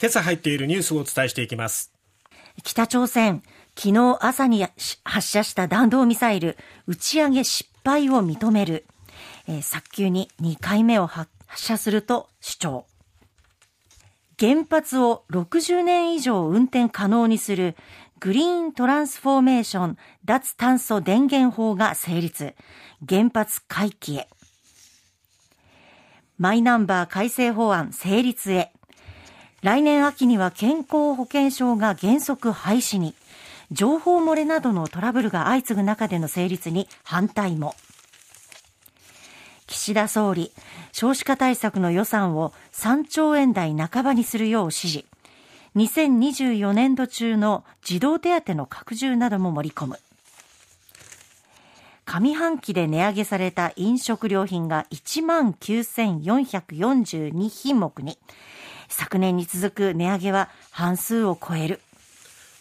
今朝入っているニュースをお伝えしていきます北朝鮮昨日朝に発射した弾道ミサイル打ち上げ失敗を認める、えー、早急に2回目を発射すると主張原発を60年以上運転可能にするグリーントランスフォーメーション脱炭素電源法が成立。原発回帰へ。マイナンバー改正法案成立へ。来年秋には健康保険証が原則廃止に。情報漏れなどのトラブルが相次ぐ中での成立に反対も。岸田総理、少子化対策の予算を3兆円台半ばにするよう指示。2024年度中の児童手当の拡充なども盛り込む。上半期で値上げされた飲食料品が1万9442品目に、昨年に続く値上げは半数を超える。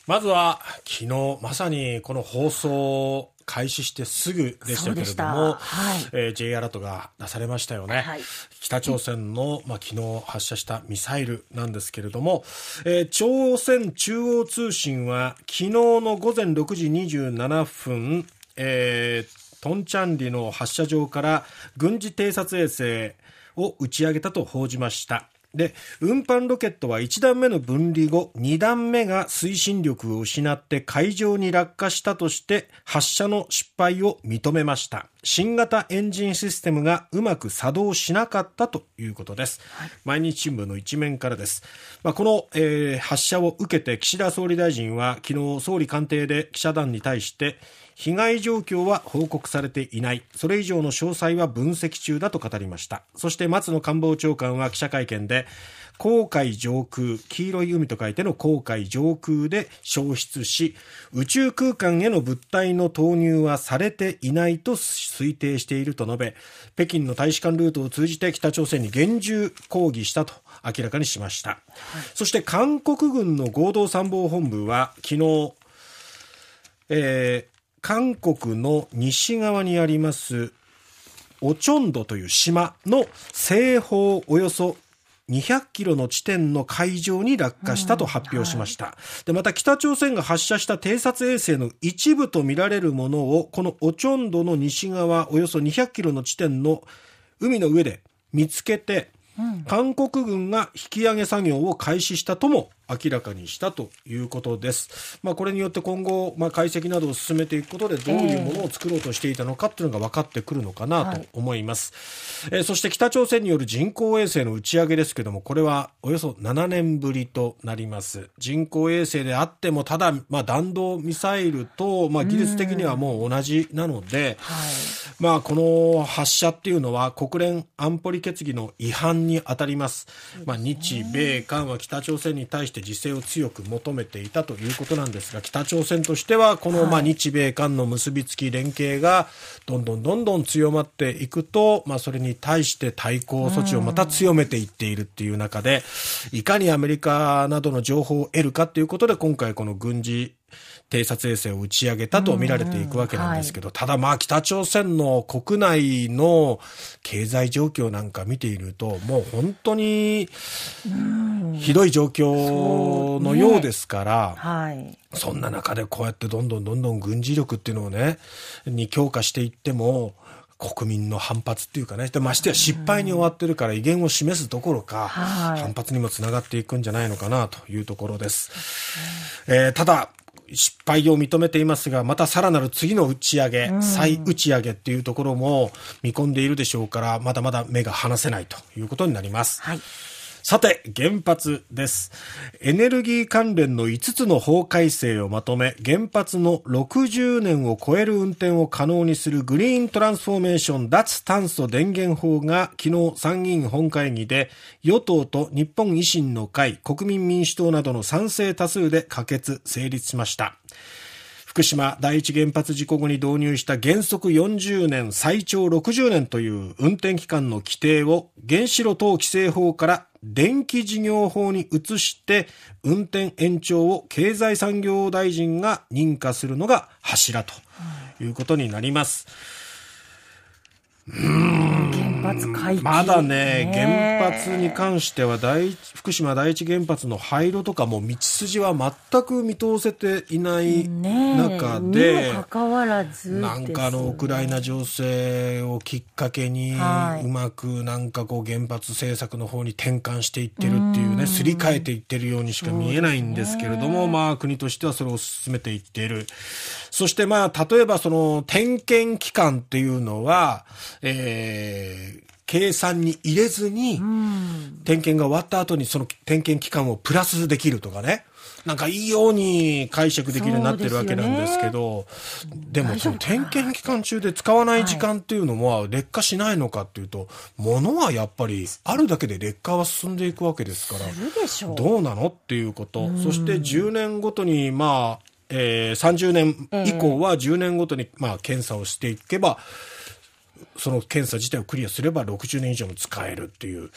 まずは昨日まさにこの放送開始してすぐでしたけれども、はい。えー、J アラートが出されましたよね、はい、北朝鮮の、まあ、昨日発射したミサイルなんですけれども、えー、朝鮮中央通信は昨日の午前6時27分、えー、トンチャンリの発射場から軍事偵察衛星を打ち上げたと報じましたで運搬ロケットは1段目の分離後2段目が推進力を失って海上に落下したとして発射の失敗を認めました。新型エンジンシステムがうまく作動しなかったということです、はい、毎日新聞の一面からです、まあ、この、えー、発射を受けて岸田総理大臣は昨日総理官邸で記者団に対して被害状況は報告されていない。それ以上の詳細は分析中だと語りました。そして松野官房長官は記者会見で、黄海上空、黄色い海と書いての黄海上空で消失し、宇宙空間への物体の投入はされていないと推定していると述べ、北京の大使館ルートを通じて北朝鮮に厳重抗議したと明らかにしました。はい、そして韓国軍の合同参謀本部は昨日、えー、韓国の西側にありますオチョンドという島の西方およそ200キロの地点の海上に落下したと発表しました。うんはい、で、また北朝鮮が発射した偵察衛星の一部とみられるものを、このオチョンドの西側およそ200キロの地点の海の上で見つけて、うん、韓国軍が引き上げ作業を開始したとも明らかにしたということです。まあ、これによって今後、まあ、解析などを進めていくことでどういうものを作ろうとしていたのかっていうのが分かってくるのかなと思います。はい、えー、そして北朝鮮による人工衛星の打ち上げですけども、これはおよそ7年ぶりとなります。人工衛星であっても、ただ、まあ、弾道ミサイルと、まあ、技術的にはもう同じなので、はい、まあ、この発射っていうのは国連安保理決議の違反に当たります。まあ、日米韓は北朝鮮に対して自制を強く求めていたということなんですが北朝鮮としてはこのまあ日米韓の結びつき連携がどんどんどんどん強まっていくと、まあ、それに対して対抗措置をまた強めていっているっていう中でいかにアメリカなどの情報を得るかということで今回この軍事偵察衛星を打ち上げたと見られていくわけなんですけど、ただまあ北朝鮮の国内の経済状況なんか見ていると、もう本当にひどい状況のようですから、はい、そんな中でこうやってどんどんどんどん軍事力っていうのをね、に強化していっても、国民の反発っていうかね、ましてや失敗に終わってるから威厳を示すどころか、反発にもつながっていくんじゃないのかなというところです。えー、ただ、失敗を認めていますが、またさらなる次の打ち上げ、再打ち上げっていうところも見込んでいるでしょうから、まだまだ目が離せないということになります。はいさて、原発です。エネルギー関連の5つの法改正をまとめ、原発の60年を超える運転を可能にするグリーントランスフォーメーション脱炭素電源法が昨日参議院本会議で与党と日本維新の会、国民民主党などの賛成多数で可決、成立しました。福島第一原発事故後に導入した原則40年最長60年という運転期間の規定を原子炉等規制法から電気事業法に移して運転延長を経済産業大臣が認可するのが柱ということになります。うん発回帰、まだね、原発に関しては第福島第一原発の廃炉とかも道筋は全く見通せていない中で、かかわらず、ね、なんかあのウクライナ情勢をきっかけに、うまくなんかこう原発政策の方に転換していってるっていうね、すり替えていってるようにしか見えないんですけれども、ね、まあ国としてはそれを進めていっている。そしてまあ例えばその点検期間っていうのは、えー、計算に入れずに、点検が終わった後にその点検期間をプラスできるとかね。なんかいいように解釈できるようになってるわけなんですけど、でもその点検期間中で使わない時間っていうのは劣化しないのかっていうと、ものはやっぱりあるだけで劣化は進んでいくわけですから、どうなのっていうこと。そして10年ごとに、まあ、えー、30年以降は10年ごとに、まあ、検査をしていけば、その検査自体をクリアすれば60年以上も使えるっていう。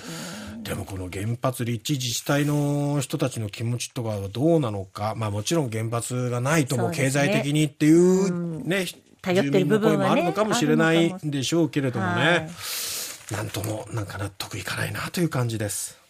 でもこの原発立地自治体の人たちの気持ちとかはどうなのか。まあもちろん原発がないとも経済的にっていうね、頼ってる部分もあるのかもしれないんでしょうけれどもね。なんともなんか納得いかないなという感じです。